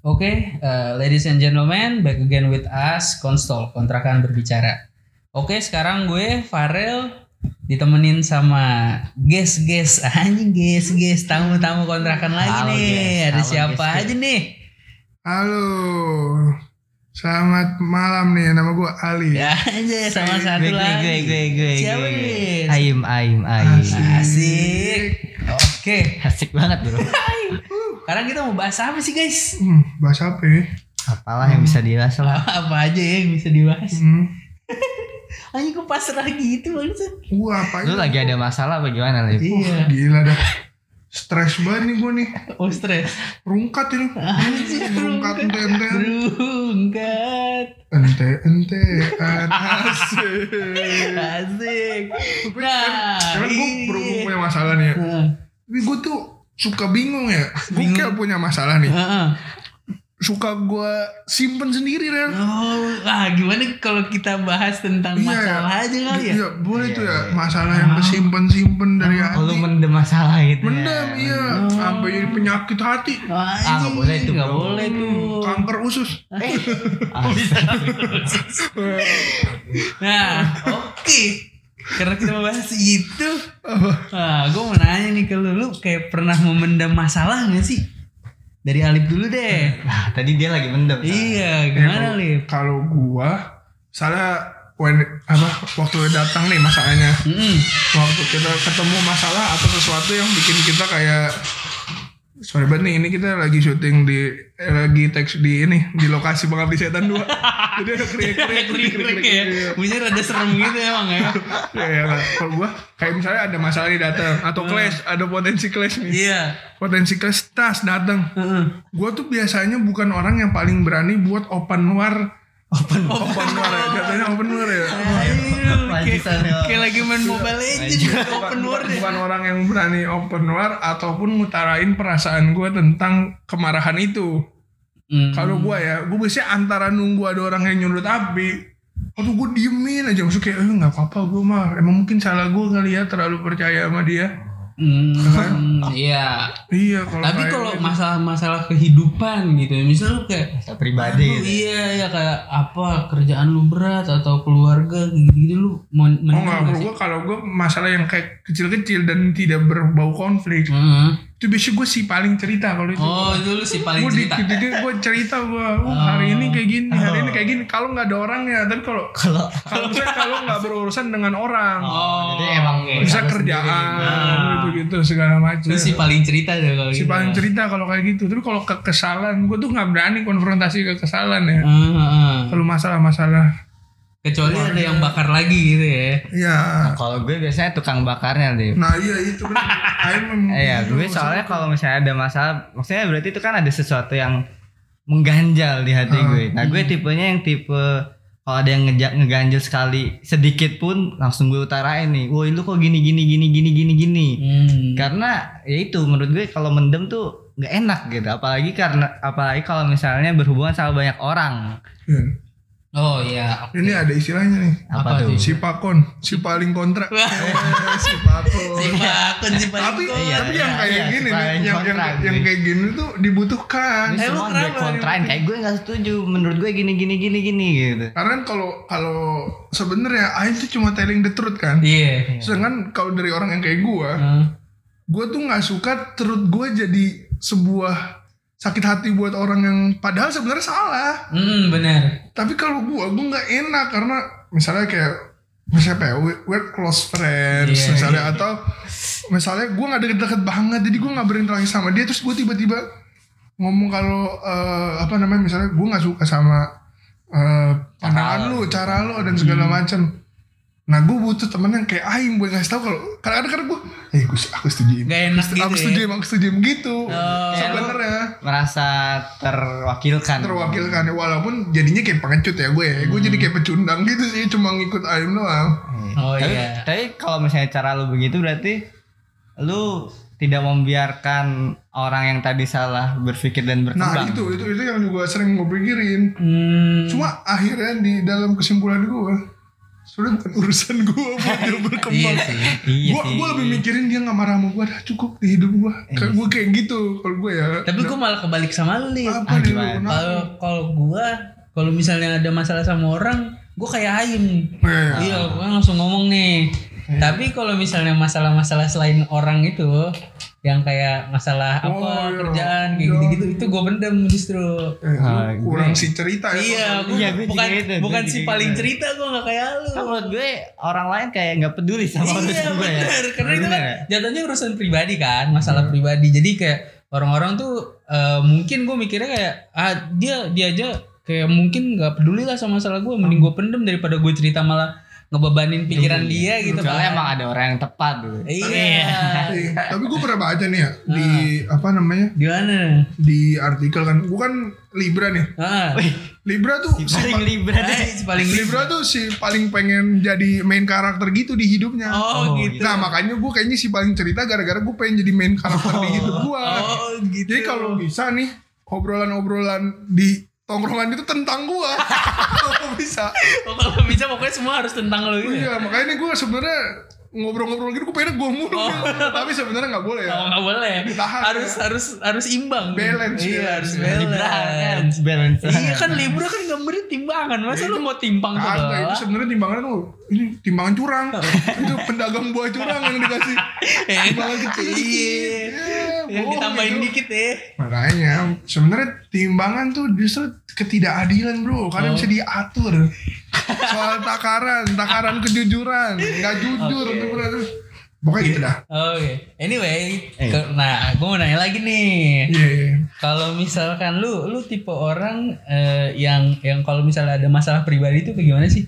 Oke, uh, ladies and gentlemen, back again with us, Konstol, kontrakan berbicara. Oke, sekarang gue Farel ditemenin sama guest guest anjing guest guest tamu-tamu kontrakan lagi Halo, nih. guys. Ada Halo, siapa guest, aja nih? Halo, selamat malam nih. Nama gue Ali. Ya aja sama satu gue, lagi. gue, gue, gue, Siapa gue. nih? Aim, aim, aim. Asik. Oke, Asik banget bro. sekarang kita mau bahas apa sih guys? Hmm, bahasa apa ya? Apalah yang bisa dibahas lah. apa aja ya yang bisa dibahas? Hmm, Anjing gue pasrah gitu banget. gua apa Lu lagi ada masalah bagaimana Lip? Iya. Gila dah. Stres banget nih gue nih. Oh stres. Rungkat ini. Rungkat ente ente. Berungkat. Ente ente. Asik. Asik. Nah, Karena gue iya. berhubung punya masalah nih ya. Tapi gue tuh suka bingung ya. Gue kayak punya masalah nih. Heeh. Suka gue simpen sendiri kan. Oh, ah gimana kalau kita bahas tentang Iya. masalah aja kali ya? Iya, boleh Iya, tuh ya. iya. Masalah yang kesimpan-simpan dari Oh, hati. mendem masalah gitu Mendam, ya. iya. Sampai jadi penyakit hati. Ah, nggak boleh tuh, nggak boleh tuh. Kanker usus. Nah, oke. Karena kita bahas itu, nah, gue mau nanya nih ke lu, lu kayak pernah memendam masalah gak sih? Dari Alip dulu deh. Nah, tadi dia lagi mendem. Iya, Ya, gimana kalau- Lip? Kalau gua salah when, apa waktu datang nih masalahnya. Mm-mm. Waktu kita ketemu masalah atau sesuatu yang bikin kita kayak Sorry banget nih, ini kita lagi syuting di eh, lagi teks di ini di lokasi Pengabdi Setan 2. Jadi ada kriek-kriek Krik-krik ya. Bunyinya rada serem gitu emang ya. Ya, ya, kalau gua kayak misalnya ada masalah nih datang atau clash, ada potensi clash nih. Iya. Potensi clash tas datang. Heeh. Gua tuh biasanya bukan orang yang paling berani buat open war. Open Open war ya, katanya open war ya. Aduh, kayak, Pantesan ya. kayak lagi main Mobile Legends open bukan, ya. bukan orang yang berani open war ataupun ngutarain perasaan gue tentang kemarahan itu. Hmm. Kalau gue ya, gue biasanya antara nunggu ada orang yang nyulut api, aduh gue diemin aja maksudnya kayak, eh nggak apa-apa gue mah, emang mungkin salah gue kali ya terlalu percaya sama dia. Hmm, iya. Iya kalau Tapi kalau gitu. masalah-masalah kehidupan gitu, misal lu kayak Masalah pribadi. Aduh, gitu. iya ya kayak apa kerjaan lu berat atau keluarga gitu-gitu lu mau Oh mending nggak, nggak kalau sih? gue kalau gue masalah yang kayak kecil-kecil dan tidak berbau konflik, Heeh. Itu biasanya gue sih paling cerita kalau itu. Oh, itu lu sih paling gue cerita. gue cerita gue oh, hari ini kayak gini hari ini kayak gini kalau nggak ada orangnya tapi kalau Kalau kalau kalau nggak berurusan dengan orang Oh, jadi emang kayak bisa kerjaan Nah. gitu gitu segala macam Lu sih paling cerita deh kalau si gitu. paling cerita kalau kayak gitu tapi kalau kekesalan gue tuh nggak berani konfrontasi kekesalan ya Heeh, heeh. kalau masalah-masalah Kecuali ada yang bakar lagi gitu ya. ya kalau gue biasanya tukang bakarnya Lip. nah iya itu memang Iya, gue soalnya kalau misalnya ada masalah, maksudnya berarti itu kan ada sesuatu yang mengganjal di hati gue. Nah, gue tipenya yang tipe kalau ada yang ngeja- ngeganjel sekali sedikit pun langsung gue utarain nih. Woi, lu kok gini gini gini gini gini gini. Hmm. Karena ya itu menurut gue kalau mendem tuh nggak enak gitu. Apalagi karena apalagi kalau misalnya berhubungan sama banyak orang. Iya. Oh iya. ini ada istilahnya nih Apa Apa, tuh? si pakon si paling kontra Eh, si pakon Si Pakun si tapi Pakun. Iya, tapi yang iya, kayak iya, gini si nih paling yang yang, kontra yang gue. kayak gini tuh dibutuhkan Ini Emang semua gue kenapa? kontrain kayak gue nggak setuju. Menurut gue gini gini gini gini gitu. karena kan kalau kalau sebenarnya Ain tuh cuma telling the truth kan Iya. sedangkan kalau dari orang yang kayak gua Heeh. gua tuh nggak suka truth gua jadi sebuah sakit hati buat orang yang padahal sebenarnya salah Hmm, benar. tapi kalau gua gua nggak enak karena misalnya kayak misalnya ya we- we're close friends Iya, misalnya atau misalnya gua nggak deket-deket banget jadi gua nggak berinteraksi sama dia terus gua tiba-tiba ngomong kalau eh, apa namanya misalnya gua nggak suka sama eh, pandangan lu cara lu dan segala Hmm. macam nah gue butuh temen yang kayak Aing buat ngasih tahu kalau kadang-kadang gue eh gue aku setuju Gak enak gitu aku ya. setuju aku setuju gitu Oh. sebenarnya Merasa terwakilkan. terwakilkan ya walaupun jadinya kayak pengecut ya gue ya gue jadi kayak pecundang gitu sih cuma ngikut Aing doang Oh tapi, iya. tapi kalau misalnya cara lu begitu berarti lu tidak membiarkan orang yang tadi salah berpikir dan nah berkembang. itu itu itu yang juga sering gue pikirin Hmm. cuma akhirnya di dalam kesimpulan gue sebenarnya bukan urusan gue buat dia Iya berkembang sih. Iya gue gue lebih mikirin dia nggak marah sama gue dah cukup di hidup gue kayak gue kayak gitu kalau gue ya Tapi gue malah kebalik sama lu nih. Kalau kalau gua kalau misalnya ada masalah sama orang, gua kayak ayem. Iya, iya. Iya, gua langsung ngomong nih. Tapi kalau misalnya masalah-masalah selain orang itu yang kayak masalah apa Oh, iya. kerjaan kayak Iya. gitu-gitu itu gua pendem justru. Eh, Ah, gue- kurang si cerita ya Iya, gua Iya, gua bukan gitu, bukan si gitu. paling cerita gua nggak kayak lu. Kan menurut gue orang lain kayak nggak peduli sama iya urusan gue ya. bener karena itu kan ya? jatuhnya urusan pribadi kan masalah pribadi jadi kayak orang-orang tuh eh, mungkin gue mikirnya kayak ah dia dia aja kayak mungkin nggak peduli lah sama masalah gue mending gue pendem daripada gue cerita malah ngebebanin pikiran dia gitu Soalnya kan emang ada orang yang tepat dulu. iya. Iya, tapi gue pernah baca nih ya di apa namanya? Gimana di artikel kan gue kan Libra nih. Ah. Libra tuh si, Paling libra. Deh. eh, si paling Libra. Tuh si paling pengen jadi main karakter gitu di hidupnya. Oh, Oh, gitu. Nah makanya gue kayaknya si paling cerita gara-gara gue pengen jadi main karakter di hidup gue. oh gitu. Jadi kalau bisa nih obrolan-obrolan di tongkrongan itu tentang gue. kalau bisa. Oh, kalau bisa pokoknya semua harus tentang lo gitu ya? Iya makanya nih gue sebenarnya ngobrol-ngobrol gitu gue pengen gue mulu. Tapi sebenarnya nggak boleh ya. Oh nggak boleh. Ditahan, harus harus harus imbang. Balance, Iya balance, harus ya. Kan balance. balance. Iya kan Libra kan gambarnya timbangan. Masa lu mau timbang Kagak itu segala? sebenarnya timbangannya tuh ini timbangan curang. itu pedagang buah curang yang dikasih timbangan kecil. Iya. Yang bohong ditambahin itu. dikit ya. Makanya sebenarnya timbangan tuh justru ketidakadilan bro, karena bisa diatur. Soal takaran, takaran kejujuran, nggak jujur tuh bro. Pokoknya gitu dah. Oke. Anyway, Eh. ke- nah gue mau nanya lagi nih. Iya. iya. Kalau misalkan lu lu tipe orang eh, yang yang kalau misalnya ada masalah pribadi itu kayak gimana sih?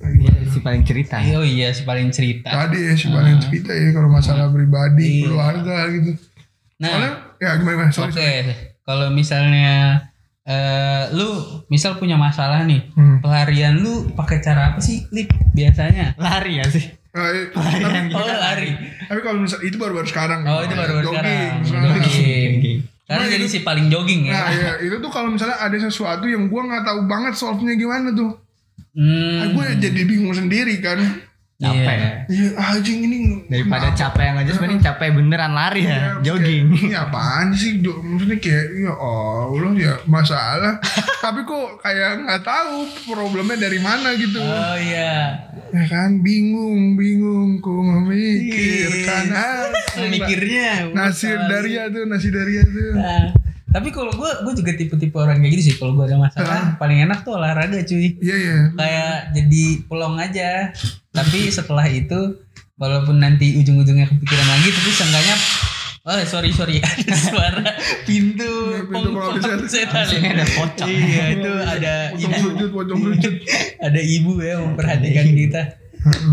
Iya, si paling cerita. Oh iya si paling cerita. Tadi ya si paling cerita ya kalau masalah pribadi, Iya. keluarga gitu. Soalnya Nah, ya gimana? Sorry, oke. sorry. Kalau misalnya eh lu misal punya masalah nih, Hmm. pelarian lu pakai cara apa sih, Lip? Biasanya? Lari ya sih. Eh, Yang Oh, lari. tapi kalau misal itu baru-baru sekarang. Oh, itu baru Jogging, sekarang. Jogging. Karena jadi si paling jogging ya. Nah ya itu tuh kalau misalnya ada sesuatu yang gua nggak tahu banget solve-nya gimana tuh. Hmm. gue jadi bingung sendiri kan. Capek Iya. ya. Iya anjing ini Daripada capek yang aja sebenarnya capek beneran lari ya, Iya, jogging. kayak, Ini apaan sih? Maksudnya kayak ya Allah ya masalah. Tapi kok kayak nggak tahu problemnya dari mana gitu. Oh iya. Ya kan bingung, bingung ku memikirkan hasil. Mikirnya. Nasir Daria tuh, Nasir Daria tuh. Nah, tapi kalau gue gue juga tipe-tipe orang kayak gitu sih. Kalau gue ada masalah, paling enak tuh olahraga cuy. Iya iya. Kayak jadi pulang aja. Tapi setelah itu, walaupun nanti ujung-ujungnya kepikiran lagi, tapi seenggaknya Oh sorry sorry ada suara pintu Iya, pintu pengkolan pengkolan setan. Sini ada pocong. Iya itu ada ibu ada ibu ya memperhatikan kita.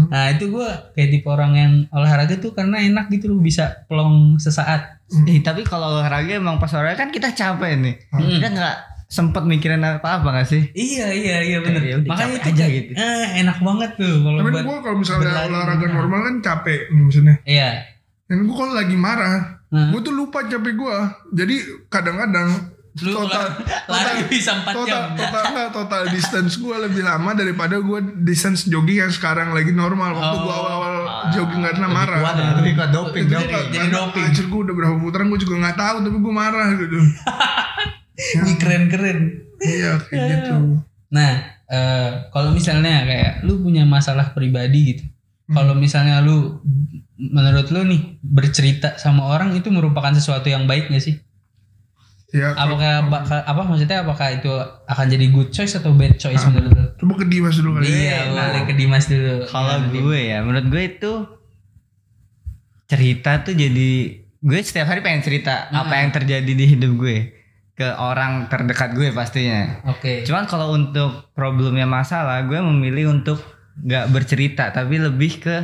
Nah itu gue kayak tipe orang yang olahraga tuh karena enak gitu loh bisa plong sesaat. Eh, tapi kalau olahraga emang pas olahraga kan kita capek nih. Kita nggak sempet mikirin apa-apa gak sih? Iya iya iya bener. Ya Makanya itu aja kayak, gitu. eh, enak banget tuh kalau Tapi gue kalau misalnya berlari. olahraga normal kan capek nih maksudnya. Iya. Dan gue kalau lagi marah, Hmm. gue tuh lupa capek gue. Jadi kadang-kadang Lu total lari bisa 4 total, jam. total, enggak, total distance gue lebih lama daripada gue distance jogging yang sekarang lagi normal. Waktu gue Oh. awal-awal jogging karena marah. Kuat ya, lebih kuat doping, Itu doping. Jadi karena, doping. Anjir gue udah berapa putaran gue juga gak tahu tapi gue marah gitu. Ini keren-keren. iya kayak gitu. Nah, eh, kalau misalnya kayak lu punya masalah pribadi gitu. Hmm. Kalau misalnya lu menurut lu nih bercerita sama orang itu merupakan sesuatu yang baik gak sih? Ya, kalau- Apakah baka- apa maksudnya apakah itu akan jadi good choice atau bad choice menurut lu? coba ke Dimas dulu kali. ya. Iya, boleh ke Dimas dulu. Kalau Dim? gue ya, menurut gue itu cerita tuh jadi gue setiap hari pengen cerita apa yang terjadi di hidup gue ke orang terdekat gue pastinya. Oke. Cuman kalau untuk problemnya masalah, gue memilih untuk nggak bercerita, tapi lebih ke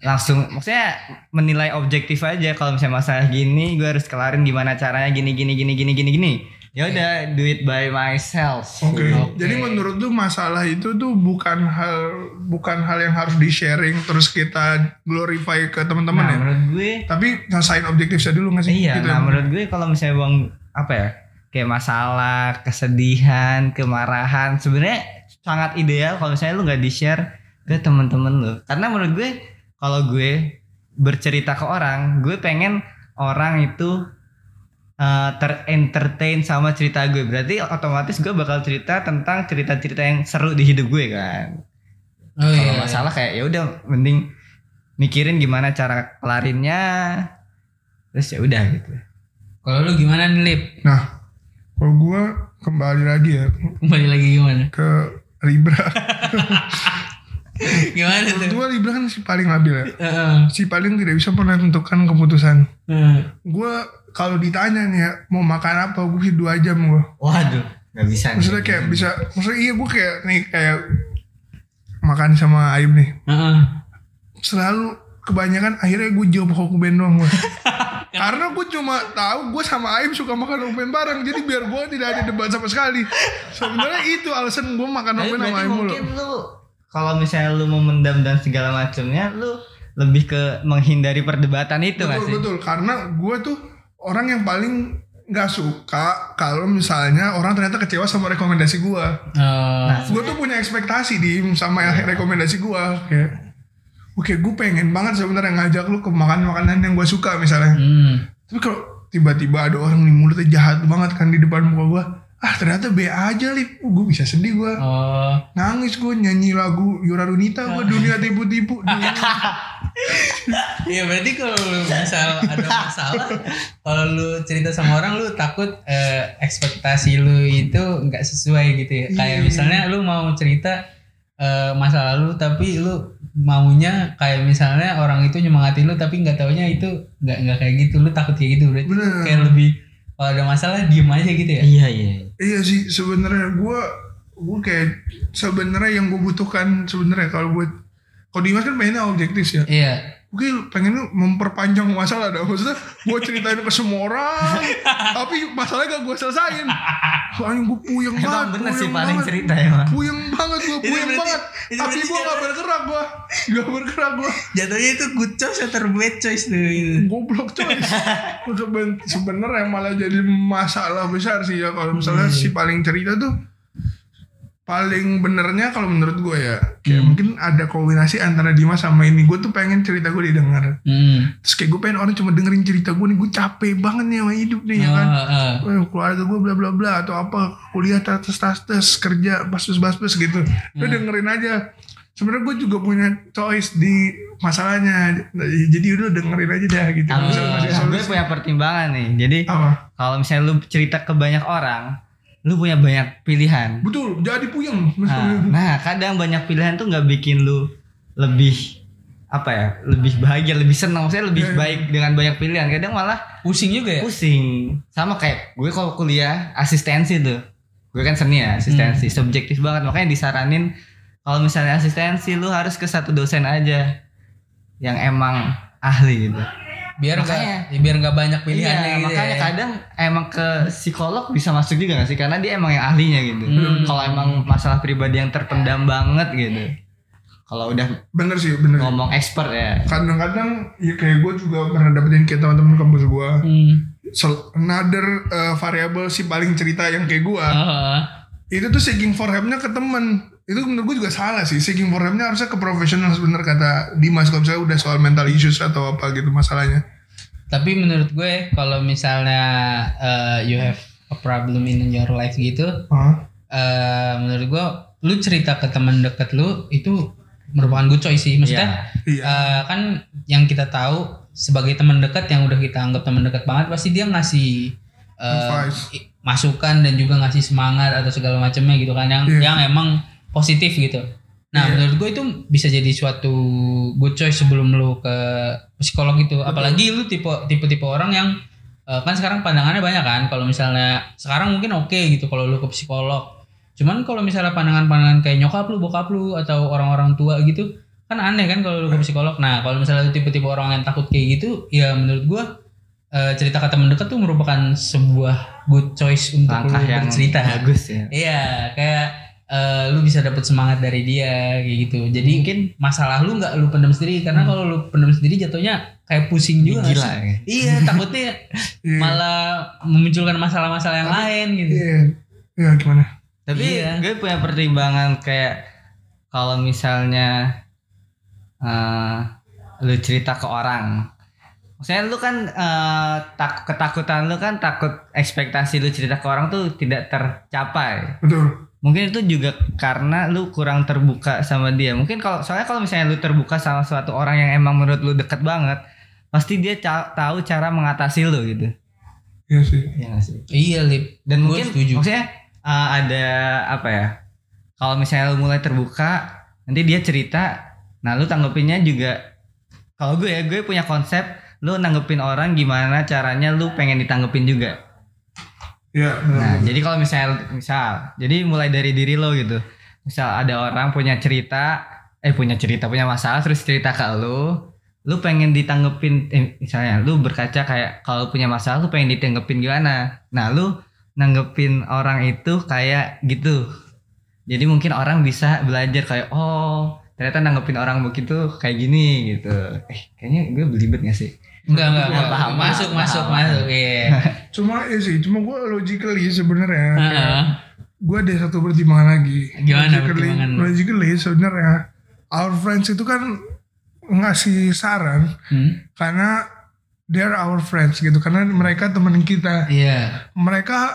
langsung, maksudnya menilai objektif aja. Kalau misalnya masalah gini, gue harus kelarin gimana caranya gini gini gini gini gini gini. Ya udah, do it by myself. Oke. Oke. Jadi menurut tuh masalah itu tuh bukan hal bukan hal yang harus di sharing terus kita glorify ke teman-teman Nah, ya. menurut gue Tapi rasain objektifnya dulu nggak sih? Iya, Gitu nah ya. menurut gue kalau misalnya bang apa ya kayak masalah, kesedihan, kemarahan, sebenarnya sangat ideal kalau misalnya lu nggak di share ke temen-temen lu karena menurut gue kalau gue bercerita ke orang gue pengen orang itu uh, terentertain sama cerita gue berarti otomatis gue bakal cerita tentang cerita-cerita yang seru di hidup gue kan Oh kalau iya. masalah kayak ya udah mending mikirin gimana cara kelarinnya terus ya udah gitu Kalau lu gimana nih Lip? Nah, kalau gue kembali lagi ya Kembali lagi gimana? ke Libra. Gimana tuh? Gue Libra kan si paling labil ya. Heeh. Si paling tidak bisa pernah tentukan keputusan. Heeh. Gue kalau ditanya nih ya mau makan apa, gue bisa dua jam gue. waduh nggak bisa nih. Maksudnya kayak bisa, maksudnya iya gue kayak nih kayak makan sama Aib nih. Heeh. Selalu kebanyakan akhirnya gue jawab Hokuben doang gue. Karena gue cuma tahu gue sama Aib suka makan Hokuben bareng, jadi biar gue tidak ada debat sama sekali. Sebenarnya itu alasan gue makan Hokuben sama Aib mulu. mungkin lu kalau misalnya lu mau mendam dan segala macamnya lu lebih ke menghindari perdebatan itu nggak betul sih betul karena gue tuh orang yang paling nggak suka kalau misalnya orang ternyata kecewa sama rekomendasi gue. Oh. gue tuh punya ekspektasi di sama rekomendasi gue kayak oke gue pengen banget sebenarnya ngajak lu ke makan makanan yang gue suka misalnya Hmm. tapi kalau tiba-tiba ada orang nih mulutnya jahat banget kan di depan muka gue ah ternyata B aja lip gue bisa sedih gue Oh. nangis gue nyanyi lagu Yura Runita gue dunia tipu-tipu Iya berarti kalau misal ada masalah, kalau lu cerita sama orang lu takut eh, ekspektasi lu itu nggak sesuai gitu ya. Kayak Iya. misalnya lu mau cerita eh, masa lalu tapi lu maunya kayak misalnya orang itu nyemangati lu tapi nggak taunya itu nggak nggak kayak gitu. Lu takut kayak gitu berarti Bener. kayak lebih kalau ada masalah diem aja gitu ya. iya iya Iya sih sebenarnya gue gue kayak sebenarnya yang gue butuhkan sebenarnya kalau buat kalau Dimas kan pengennya objektif ya. Iya. Gue pengen memperpanjang masalah dah maksudnya gue ceritain ke semua orang tapi masalahnya gak gue selesain. Soalnya gue puyeng banget. emang bener sih paling banget. cerita emang Puyeng banget gue, puyeng berarti- banget. Tapi gue gak bergerak gue, gak bergerak gue. Jatuhnya itu good choice atau bad choice tuh. Gitu. Goblok. Seben- Sebenarnya malah jadi masalah besar sih ya kalau misalnya si paling cerita tuh paling benernya kalau menurut gue ya kayak mungkin ada kombinasi antara Dimas sama ini. Gue tuh pengen cerita gue didengar. Hmm. terus kayak gue pengen orang cuma dengerin cerita gue nih gue capek banget nih sama hidup nih ya kan? Oh. Wah, keluarga gue bla bla bla atau apa kuliah tas tas tas kerja baspes baspes gitu. Udah dengerin aja. Sebenarnya gue juga punya choice di masalahnya. Jadi udah dengerin aja dah gitu. Tapi gue punya pertimbangan nih. Jadi kalau misalnya lu cerita ke banyak orang lu punya banyak pilihan. Betul jadi nah, puyeng Misalnya. nah kadang banyak pilihan tuh nggak bikin lu lebih apa ya lebih bahagia lebih senang. Maksudnya lebih iya. baik dengan banyak pilihan. Kadang malah Pusing juga ya. pusing. Sama kayak gue kalau kuliah asistensi tuh. Gue kan seni ya asistensi. Subjektif banget. Makanya disaranin kalau misalnya asistensi lu harus ke satu dosen aja yang emang ahli gitu biar Makanya. nggak ya biar nggak banyak pilihannya iya, gitu makanya ya. kadang emang ke psikolog bisa masuk juga gak sih? Karena dia emang yang ahlinya gitu. Hmm. kalau emang masalah pribadi yang terpendam banget gitu. Kalau udah bener sih bener. ngomong expert ya. Kadang-kadang ya kayak gue juga pernah dapetin kayak teman-teman kampus gue Hmm. Sel- another uh, variable si paling cerita yang kayak gue Oh, itu tuh seeking for help-nya ke temen itu menurut gue juga salah sih seeking for help-nya harusnya ke profesional sebener kata Dimas kalau misalnya udah soal mental issues atau apa gitu masalahnya tapi menurut gue kalau misalnya eh, you have a problem in your life gitu, Hah? eh, menurut gue lu cerita ke teman deket lu itu merupakan good choice sih. Maksudnya Iya. eh, kan yang kita tahu sebagai teman dekat yang udah kita anggap teman dekat banget pasti dia ngasih eh, Advice. i- masukan dan juga ngasih semangat atau segala macamnya gitu kan yang Iya. yang emang positif gitu. Nah, Iya. menurut gue itu bisa jadi suatu good choice sebelum lu ke psikolog itu. Apalagi lu tipe tipe tipe orang yang eh, kan sekarang pandangannya banyak kan. Kalau misalnya sekarang mungkin oke gitu kalau lu ke psikolog. Cuman kalau misalnya pandangan-pandangan kayak nyokap lu, bokap lu atau orang-orang tua gitu kan aneh kan kalau lu ke psikolog. Nah, kalau misalnya lu tipe-tipe orang yang takut kayak gitu, ya menurut gua eh, cerita ke teman dekat tuh merupakan sebuah good choice untuk langkah lu yang bercerita. bagus ya Iya, kayak eh, lu bisa dapet semangat dari dia kayak gitu. Jadi mungkin masalah lu nggak lu pendam sendiri karena kalau lu pendam sendiri jatuhnya kayak pusing juga. gila sih? ya. Iya, takutnya Iya. malah memunculkan masalah-masalah yang lain gitu. Iya. Iya gimana? Tapi Iya. gue punya pertimbangan kayak kalau misalnya eh lu cerita ke orang. Maksudnya lu kan eh, tak ketakutan lu kan takut ekspektasi lu cerita ke orang tuh tidak tercapai. Betul. Mungkin itu juga karena lu kurang terbuka sama dia. Mungkin kalau soalnya kalau misalnya lu terbuka sama suatu orang yang emang menurut lu deket banget, pasti dia ca- tahu cara mengatasi lu gitu. Iya sih. Iya gak sih? Iya, Lip. Dan Gua mungkin setuju. maksudnya uh, ada apa ya? Kalau misalnya lu mulai terbuka, nanti dia cerita, nah lu tanggepinnya juga kalau gue ya gue punya konsep lu nanggepin orang gimana caranya lu pengen ditanggepin juga. Iya. Nah, jadi kalau misalnya misal, jadi mulai dari diri lo gitu. Misal ada orang punya cerita, eh punya cerita, punya masalah terus cerita ke lu, lu pengen ditanggepin eh, misalnya lu berkaca kayak kalau punya masalah lu pengen ditanggepin gimana. Nah, lu nanggepin orang itu kayak gitu. Jadi mungkin orang bisa belajar kayak oh, ternyata nanggepin orang begitu kayak gini gitu. Eh, kayaknya gue belibet gak sih? Enggak, enggak, enggak. paham, Masuk, paham, masuk, paham. masuk. Iya. Cuma iya sih, cuma gue logically sebenarnya kayak Heeh. gue ada satu pertimbangan lagi. Gimana logically, pertimbangan logically sebenarnya our friends itu kan ngasih saran Hmm? karena they're our friends gitu karena mereka teman kita Iya. mereka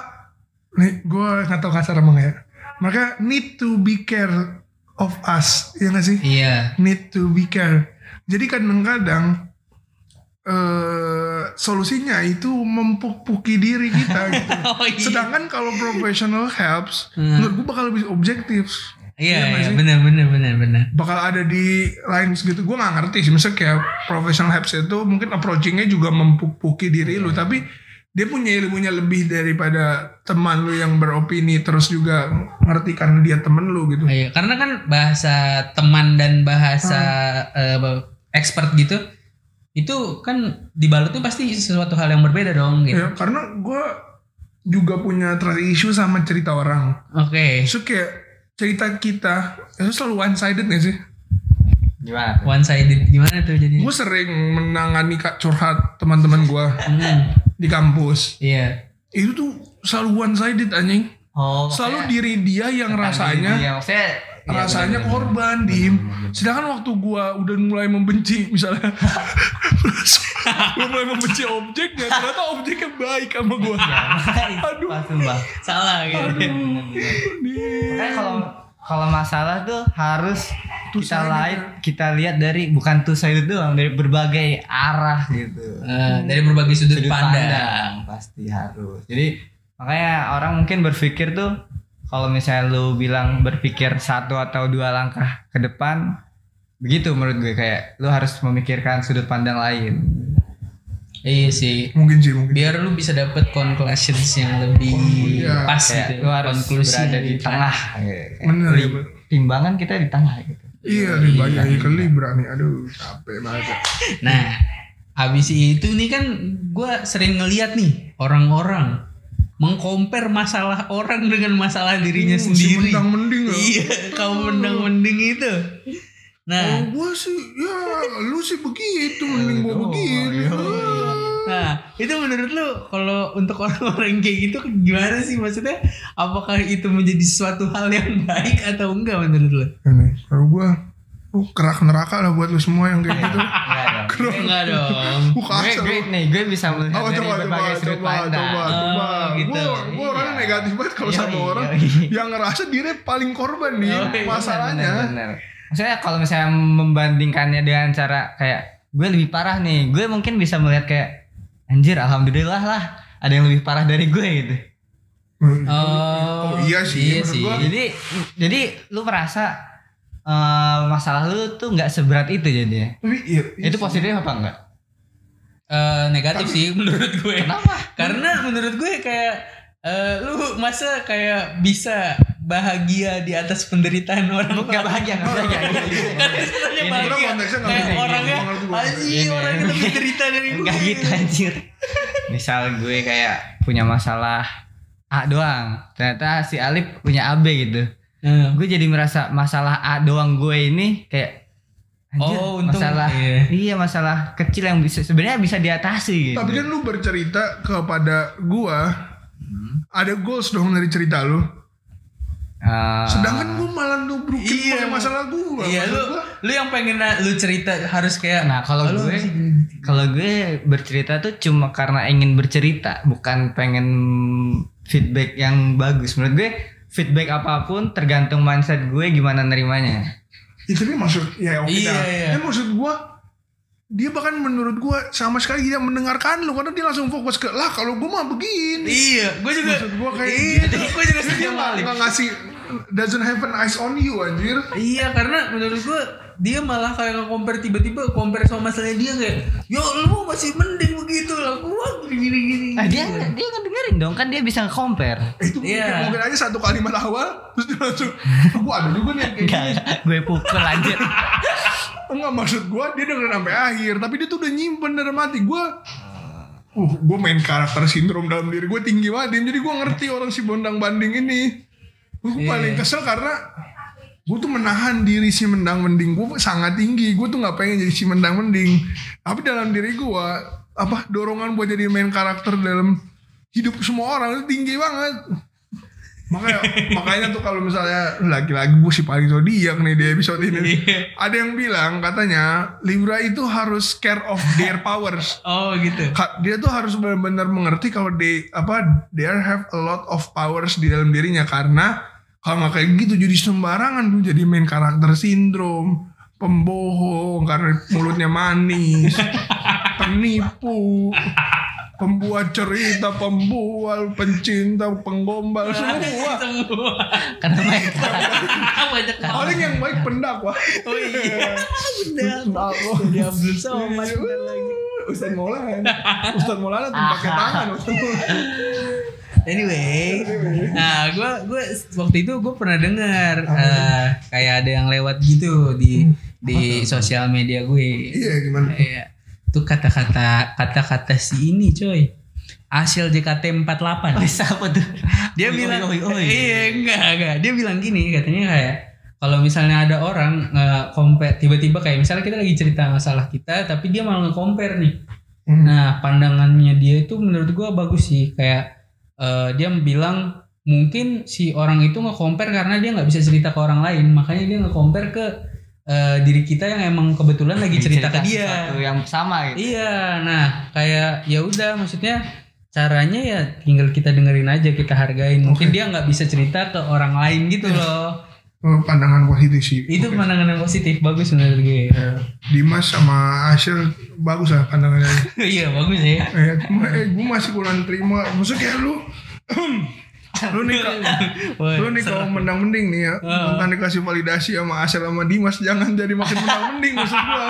nih gue nggak tahu kasar emang ya mereka need to be care of us ya nggak sih Iya. need to be care jadi kadang-kadang eh solusinya itu mempuki diri kita gitu. Oh iya. sedangkan kalau professional helps Hmm. menurut gue bakal lebih objektif. Iya, Iya iya, benar, benar, benar, benar. bakal ada di line segitu gue nggak ngerti sih. Misalnya kayak professional helps itu mungkin approachingnya juga mempuki diri lu. Tapi dia punya ilmunya lebih daripada teman lu yang beropini terus juga ngerti karena dia temen lu gitu. Iya, karena kan bahasa teman dan bahasa eh, expert gitu itu kan dibalutnya pasti sesuatu hal yang berbeda dong gitu. ya karena gue juga punya trust issue sama cerita orang Oke. so kayak cerita kita itu selalu one sided gak sih Gimana? tuh? One sided gimana tuh jadinya? gue sering menangani kak curhat teman-teman gue Hmm, di kampus iya. itu tuh selalu one sided anjing Oh, selalu diri dia yang rasanya Iya, maksudnya rasanya bener-bener. korban diem sedangkan waktu gua udah mulai membenci misalnya gua mulai membenci objeknya ternyata objeknya baik sama gua aduh sumpah. Salah gitu. Nih. Makanya kalau kalau masalah tuh harus Two kita lihat kita lihat dari bukan two sided doang dari berbagai arah gitu. Eh, dari berbagai sudut, Sudut pandang. pasti harus. Jadi makanya orang mungkin berpikir tuh kalau misalnya lu bilang berpikir satu atau dua langkah ke depan begitu menurut gue kayak lu harus memikirkan sudut pandang lain. Iya sih. mungkin sih mungkin Biar lu bisa dapet conclusions yang lebih Iya. pas Kayak gitu. lu harus Konklusi berada di tengah. Bener, ya, timbangan kita di tengah gitu. iya nih banyak yang ke Libra nih aduh capek banget Nah, abis itu nih kan gue sering ngeliat nih orang-orang mengcompare masalah orang dengan masalah dirinya Uh, si sendiri. mendang mending ya Iya, kaum mendang-mending itu. Nah, Oh, gua sih ya lu sih begitu mending gua Oh, begini iya. nah itu menurut lu kalau untuk orang-orang kayak gitu gimana sih maksudnya? Apakah itu menjadi suatu hal yang baik atau enggak menurut lu? Ini, kalau gua lu kerak neraka lah buat lu semua yang kayak gitu Enggak dong. kerak Enggak dong. Gua gue, kasar gue nih gue bisa melihat Oh, dari coba, coba, berbagai sudut coba, pandang. coba, coba. Oh, gitu. Gua, gua orangnya Iya. negatif banget kalau Yoi, sama orang yoi. yang ngerasa dirinya paling korban nih Yoi, masalahnya. Bener, bener. Maksudnya kalau misalnya membandingkannya dengan cara kayak gue lebih parah nih, gue mungkin bisa melihat kayak anjir alhamdulillah lah ada yang lebih parah dari gue gitu. Oh, Oh, iya sih, Iya sih. gua. Jadi jadi lu merasa eh, masalah lu tuh nggak seberat itu jadinya. Tapi iya, iya Itu sih. positif apa enggak? Eh, negatif sih menurut gue. Kenapa? Karena menurut gue kayak eh, lu masa kayak bisa bahagia di atas penderitaan orang Lu nggak bahagia, nggak bahagia. Kan istilahnya Ini. bahagia. nggak Kayak gitu. orangnya Nggak Ini. orang itu menderita dari gue. Enggak gitu anjir. Misal gue kayak punya masalah A doang. Ternyata si Alif punya AB gitu. Nah, Gue jadi merasa masalah A doang gue ini kayak anjir, Oh, untung. masalah Iya. iya masalah kecil yang bisa sebenarnya bisa diatasi gitu. Tapi kan lu bercerita kepada gua Hmm. ada goals dong dari cerita lu. Ah, Sedangkan gue malah nubrukin Iya, masalah gue. Iya lu lu yang pengen lu cerita harus kayak Nah kalau "Oh, gue harus gini." kalau gue bercerita tuh cuma karena ingin bercerita, bukan pengen feedback yang bagus. Menurut gue feedback apa pun tergantung mindset gue gimana nerimanya. Ya, tapi maksud ya oke Iya, dah. iya. Ya, maksud gue dia bahkan menurut gue sama sekali tidak mendengarkan lu karena dia langsung fokus ke lah kalau gue mah begini. Iya, gue juga Maksud gue kayak iya, gitu. gue juga setuju nggak ngasih doesn't have an eyes on you anjir. Iya karena menurut gue dia malah kayak nge-compare tiba-tiba compare sama masalahnya dia kayak yo lu masih mending begitu lah gua gini gini Nah, dia dia ngedengerin dong kan dia bisa nge-compare. Itu Iya. mungkin, mungkin aja satu kalimat awal terus dia langsung gue ada juga nih yang kayak gini. gue pukul anjir. Enggak maksud gue dia dengerin sampai akhir tapi dia tuh udah nyimpen dalam hati gue Uh, gue main karakter sindrom dalam diri gue tinggi banget jadi gue ngerti orang si bondang banding ini. Gue Iya. paling kesel karena gue tuh menahan diri si mendang mending gue sangat tinggi. Gue tuh nggak pengen jadi si mendang mending. Tapi dalam diri gue apa dorongan buat jadi main karakter dalam hidup semua orang itu tinggi banget. Makanya makanya tuh kalau misalnya lagi-lagi gue si paling zodiak nih di episode ini. Iya. Ada yang bilang katanya Libra itu harus care of their powers. oh gitu dia tuh harus benar-benar mengerti kalau they apa they have a lot of powers di dalam dirinya karena kalau nggak kayak gitu jadi sembarangan tuh jadi main karakter sindrom pembohong karena mulutnya manis penipu pembuat cerita pembual pencinta penggombal semua. semua. Karena main banyak paling yang baik pendakwah oh iya. Pendakwah. jadi Abdul Somad lagi. Ustaz Maulana. Ustaz Maulana tuh pakai tangan Ustaz Maulana. Anyway, nah gue gue waktu itu gue pernah dengar eh, kayak ada yang lewat gitu di di sosial media gue. iya gimana Kayak tuh kata-kata kata-kata si ini coy. Hasil JKT 48. Wis apa tuh? Dia Oi, bilang oi, oi, oi. iya enggak enggak. Dia bilang gini katanya kayak kalau misalnya ada orang nge-compare tiba-tiba kayak misalnya kita lagi cerita masalah kita tapi dia malah nge-compare nih. Hmm. Nah, pandangannya dia itu menurut gua bagus sih kayak eh, dia bilang mungkin si orang itu nge-compare karena dia nggak bisa cerita ke orang lain, makanya dia nge-compare ke eh, diri kita yang emang kebetulan lagi cerita, ke dia. yang sama gitu. Iya, nah kayak ya udah maksudnya caranya ya tinggal kita dengerin aja kita hargain. Mungkin dia nggak bisa cerita ke orang lain gitu loh. Oh, pandangan positif sih Itu pandangan yang positif bagus menurut gue. Ya, Dimas sama Asyil bagus lah pandangannya iya bagus ya. eh, cuma eh, gue masih kurang terima maksudnya kayak lu lu nih kalau lu nih kalau menang mending nih ya bukan dikasih validasi sama Asyil sama Dimas jangan jadi makin menang mending maksud gua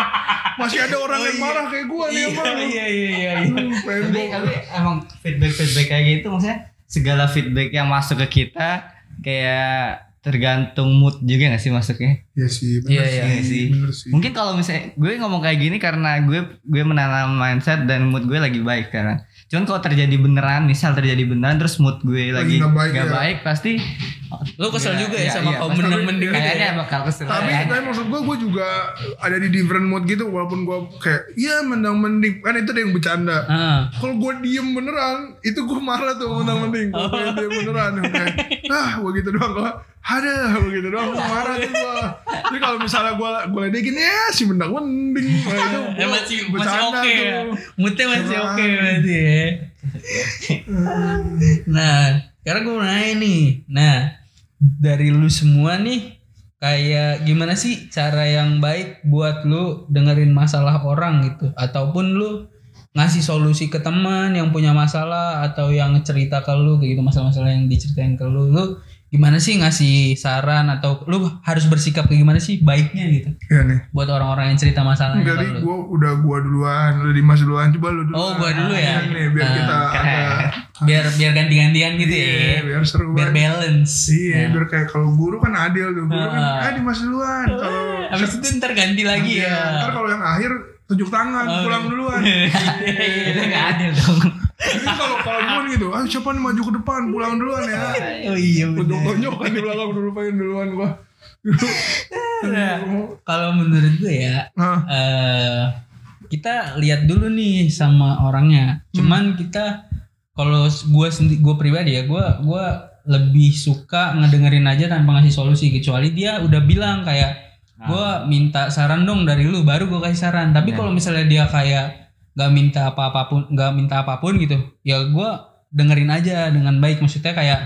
masih ada orang Oh, yang iya. marah kayak gua nih Iya iya iya iya. iya. Tapi, gua- tapi emang feedback feedback kayak gitu maksudnya segala feedback yang masuk ke kita kayak tergantung mood juga gak sih masuknya? Iya sih, Iya, bener iya. Iya sih. Bener sih. Mungkin kalau misalnya gue ngomong kayak gini karena gue gue menanam mindset dan mood gue lagi baik sekarang. Cuman kalau terjadi beneran, misal terjadi beneran terus mood gue Lagi lagi nggak baik, nggak ya. baik, pasti Lu kesel Iya, juga ya iya, sama iya, kaum mending gitu kayaknya ya. bakal kesel. tapi ya. tapi maksud gue gue juga ada di different mood gitu walaupun gue kayak iya menang mending kan itu ada yang bercanda Ah. kalau gue diem beneran itu gue marah tuh menang mending kalau gue diem beneran kayak ah begitu doang gue ada begitu doang gue marah tuh gue tapi kalau misalnya gue gue ledekin ya si menang mending nah, itu gue masih masih oke ya. tuh. Moodnya masih oke berarti ya. nah, sekarang gue mau nanya nih. Nah, dari lu semua nih kayak gimana sih cara yang baik buat lu dengerin masalah orang gitu ataupun lu ngasih solusi ke teman yang punya masalah atau yang cerita ke lu kayak gitu masalah-masalah yang diceritain ke lu lu gimana sih ngasih saran atau lu harus bersikap kayak gimana sih baiknya gitu Iya nih buat orang-orang yang cerita masalahnya nih, lu gue udah gua duluan, udah Dimas duluan, coba lu duluan. Oh, gua dulu ya? Iya nih, biar Ah, kita ada, biar biar ganti-gantian gitu iya, ya biar seru biar banget. balance Iya, Nah. biar kayak kalau guru kan adil tuh. Guru kan, Ah. ah Dimas duluan. Kalau habis itu ntar ganti lagi Iya, ya Ntar kalau yang akhir tunjuk tangan, Oh, pulang iya. duluan. itu nggak adil dong. Jadi kalau kalau gue gitu, ah siapa nih maju ke depan, pulang duluan ya. oh iya bener. Tunjuk-tunjuk kan di belakang dulu pengen duluan gua. Nah, kalau menurut gue ya Nah, eh kita lihat dulu nih sama orangnya Hmm. cuman kita kalau gue sendiri gue pribadi ya gue gue lebih suka ngedengerin aja tanpa ngasih solusi kecuali dia udah bilang kayak gue minta saran dong dari lu baru gue kasih saran tapi kalau misalnya dia kayak nggak minta apa apa pun nggak minta apa pun gitu. Ya gue dengerin aja dengan baik. Maksudnya kayak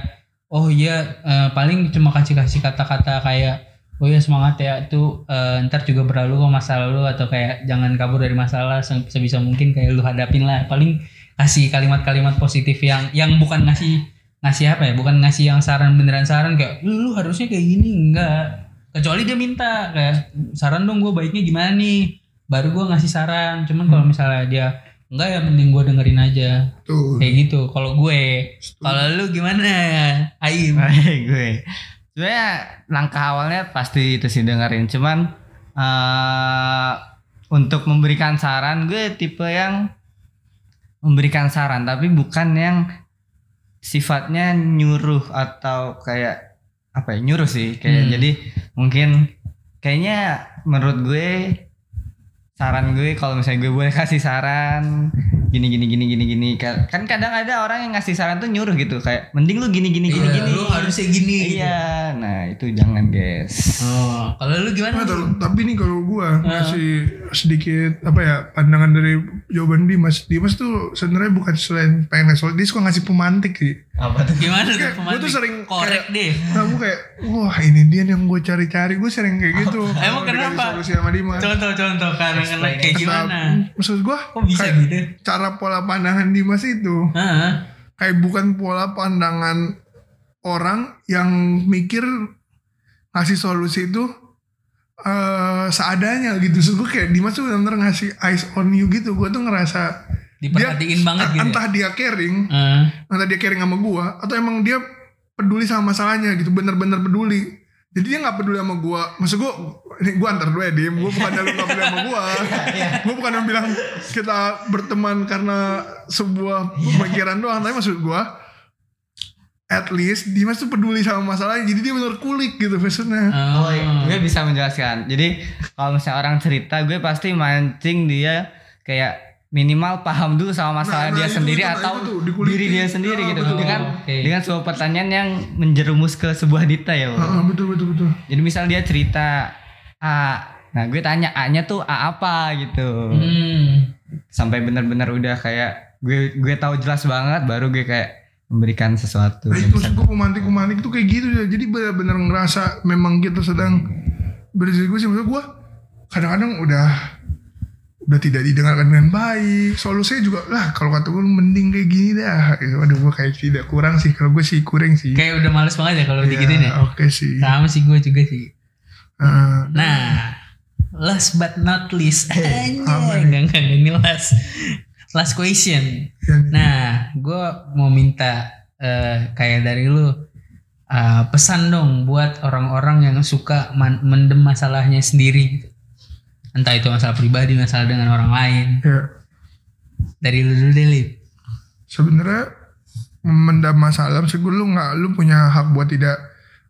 oh iya eh, paling cuma kasih kasih kata-kata kayak oh iya semangat ya itu eh, ntar juga berlalu kok masalah lu atau kayak jangan kabur dari masalah se- sebisa mungkin kayak lu hadapin lah. Paling kasih kalimat-kalimat positif yang yang bukan ngasih ngasih apa ya? Bukan ngasih yang saran beneran saran kayak lu harusnya kayak gini. Enggak kecuali dia minta kayak saran dong gue baiknya gimana nih baru gue ngasih saran cuman kalau misalnya dia enggak ya mending gue dengerin aja Tuh. kayak gitu kalau gue kalau lu gimana Aim gue. Sebenarnya langkah awalnya pasti itu sih dengerin. Cuman eh untuk memberikan saran gue tipe yang memberikan saran tapi bukan yang sifatnya nyuruh atau kayak apa ya nyuruh sih kayak Hmm. jadi mungkin kayaknya menurut gue saran gue kalau misalnya gue boleh kasih saran gini gini gini gini gini Ka- kan kadang ada orang yang ngasih saran tuh nyuruh gitu kayak mending lu gini gini gini Iya, gini lu harusnya gini gitu. iya nah itu jangan guys oh kalau lu gimana Nah, tapi nih kalau gua ngasih sedikit apa ya pandangan dari jawaban Dimas. Dimas tuh sebenarnya bukan selain pengen ngasih dia suka ngasih pemantik sih. apa tuh gimana tuh Kayak, pemantik? tuh sering korek deh Nah, gua kayak wah ini dia yang gue cari-cari. Gue sering kayak gitu. Emang kenapa? Solusi sama Dimas. contoh-contoh karena kayak Nah, gimana maksud gua kok bisa kayak gitu cara pola pandangan Dimas itu Hah? kayak bukan pola pandangan orang yang mikir ngasih solusi itu eh seadanya gitu. Terus gue kayak Dimas tuh benar-benar ngasih eyes on you gitu. Gue tuh ngerasa diperhatiin banget gitu ya? entah dia caring, Eh, entah dia caring sama gua atau emang dia peduli sama masalahnya gitu, bener-bener peduli. Jadi dia nggak peduli sama gua. Maksud gua, ini gua antar dulu ya Dim. Gua bukan lu nggak peduli sama gua. gua bukan yang bilang kita berteman karena sebuah pemikiran doang. Tapi maksud gua, at least Dimas tuh peduli sama masalahnya. Jadi dia bener kulik gitu maksudnya. oh, gue bisa menjelaskan jadi kalau misalnya orang cerita gue pasti mancing dia kayak minimal paham dulu sama masalah Nah, nah, dia itu, sendiri itu, nah, atau itu tuh, dikulitin. diri dia sendiri Ah, gitu betul. dengan Oke. dengan sebuah pertanyaan yang menjerumus ke sebuah detail Heeh, betul betul betul. jadi misal dia cerita A nah gue tanya A nya tuh A apa gitu hmm. sampai benar-benar udah kayak gue gue tahu jelas banget baru gue kayak memberikan sesuatu Nah, itu gue pemantik-pemantik tuh kayak gitu ya. Jadi benar-benar ngerasa memang kita sedang berdiskusi. Maksud gue kadang-kadang udah udah tidak didengarkan dengan baik. Solusinya juga lah kalau kata gue mending kayak gini dah. Gitu. Aduh gue kayak tidak kurang sih. Kalau gue sih kurang sih. kayak udah males banget ya kalau Ya, digituin ya Oke sih. sama sih gue juga sih Heeh. Nah, last but not least, apa anjay, enggak enggak ini last last question. Yang- Nah, gue mau minta eh, kayak dari lu eh, pesan dong buat orang-orang yang suka mendem masalahnya sendiri. Entah itu masalah pribadi, masalah dengan orang lain. ya. Dari lu dulu deh, Lip. Sebenarnya memendam masalah. Maksud gue lu nggak lu punya hak buat tidak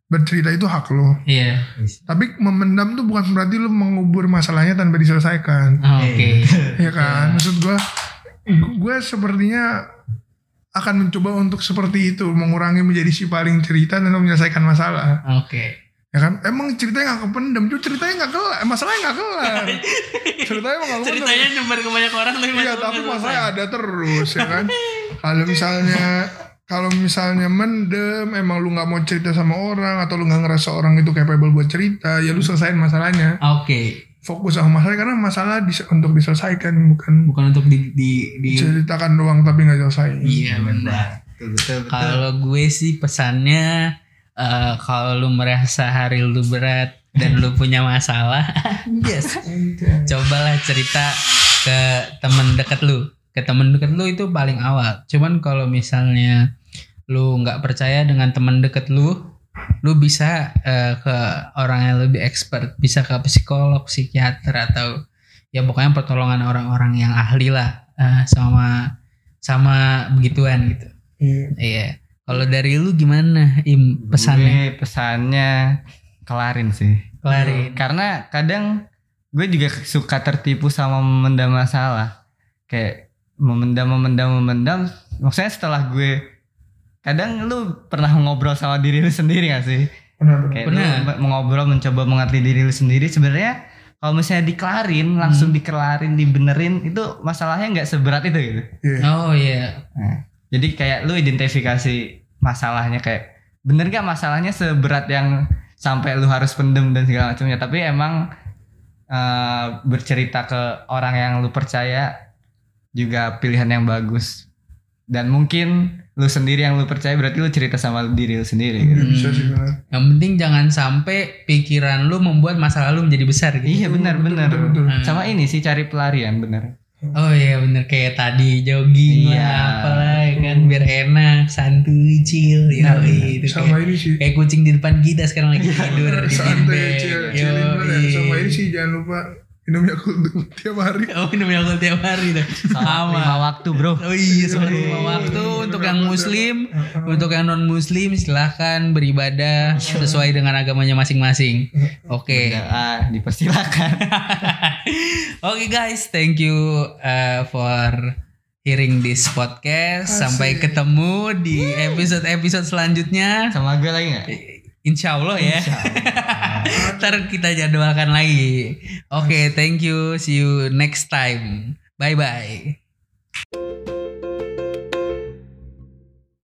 bercerita itu hak lo. Iya. Tapi memendam tuh bukan berarti lu mengubur masalahnya tanpa diselesaikan. Oh, Oke. ya kan maksud gua gue sepertinya akan mencoba untuk seperti itu mengurangi menjadi si paling cerita dan menyelesaikan masalah Oke. Ya kan? Emang ceritanya nggak kependam cuma ceritanya nggak kelar masalahnya nggak kelar. Ceritanya emang Ceritanya nyebar ke banyak orang tapi iya tapi masalahnya ada terus ya kan? Kalau misalnya kalau misalnya mendem emang lu nggak mau cerita sama orang atau lu nggak ngerasa orang itu capable buat cerita ya lu selesain masalahnya. Oke. fokus sama masalah karena masalah dis- untuk diselesaikan bukan Bukan untuk di di, di ceritakan doang tapi nggak selesai Iya benar. Kalau gue sih pesannya eh, kalau lu merasa hari lu berat dan lu punya masalah, yes, cobalah cerita ke temen deket lu. Ke temen deket lu itu paling awal. Cuman kalau misalnya lu nggak percaya dengan temen deket lu, lu bisa eh, ke orang yang lebih expert, bisa ke psikolog, psikiater atau ya pokoknya pertolongan orang-orang yang ahli lah eh, sama sama begituan gitu. Iya. Iya. Kalau dari lu gimana Im pesannya? Gue pesannya kelarin sih. Kelarin. Karena kadang gue juga suka tertipu sama memendam masalah. Kayak memendam, memendam, memendam. Maksudnya setelah gue kadang lu pernah ngobrol sama diri lu sendiri gak sih? Benar, benar. Kayak lu me- mengobrol mencoba mengerti diri lu sendiri sebenarnya kalau misalnya dikelarin langsung Hmm. dikelarin dibenerin itu masalahnya nggak seberat itu gitu. Iya. Oh iya. Nah, jadi kayak lu identifikasi masalahnya kayak bener gak masalahnya seberat yang sampai lu harus pendem dan segala macamnya tapi emang eh, bercerita ke orang yang lu percaya juga pilihan yang bagus dan mungkin lu sendiri yang lu percaya berarti lu cerita sama diri lu sendiri gitu. Iya, bisa sih benar. Yang penting jangan sampai pikiran lu membuat masa lalu menjadi besar gitu. Iya benar benar. betul. Sama ini sih cari pelarian bener. Oh iya bener kayak tadi jogging Iya. lah apalah ya kan biar enak santuy chill Nah, ya itu sama kayak, ini sih. kayak kucing di depan kita sekarang lagi tidur di bimbel. chill, iya. Sama ini sih jangan lupa minum Yakult tiap hari. Oh minum Yakult tiap hari tuh. Sama lima waktu bro. Oh iya sholat lima waktu untuk yang muslim, untuk yang non muslim silahkan beribadah sesuai dengan agamanya masing-masing. Oke. Ah, dipersilakan. Oke guys, thank you uh, for hearing this podcast. Sampai ketemu di episode-episode selanjutnya. Sama gue lagi nggak? Insya Allah ya. Ntar kita jadwalkan lagi. Oke, thank you. See you next time. Bye bye.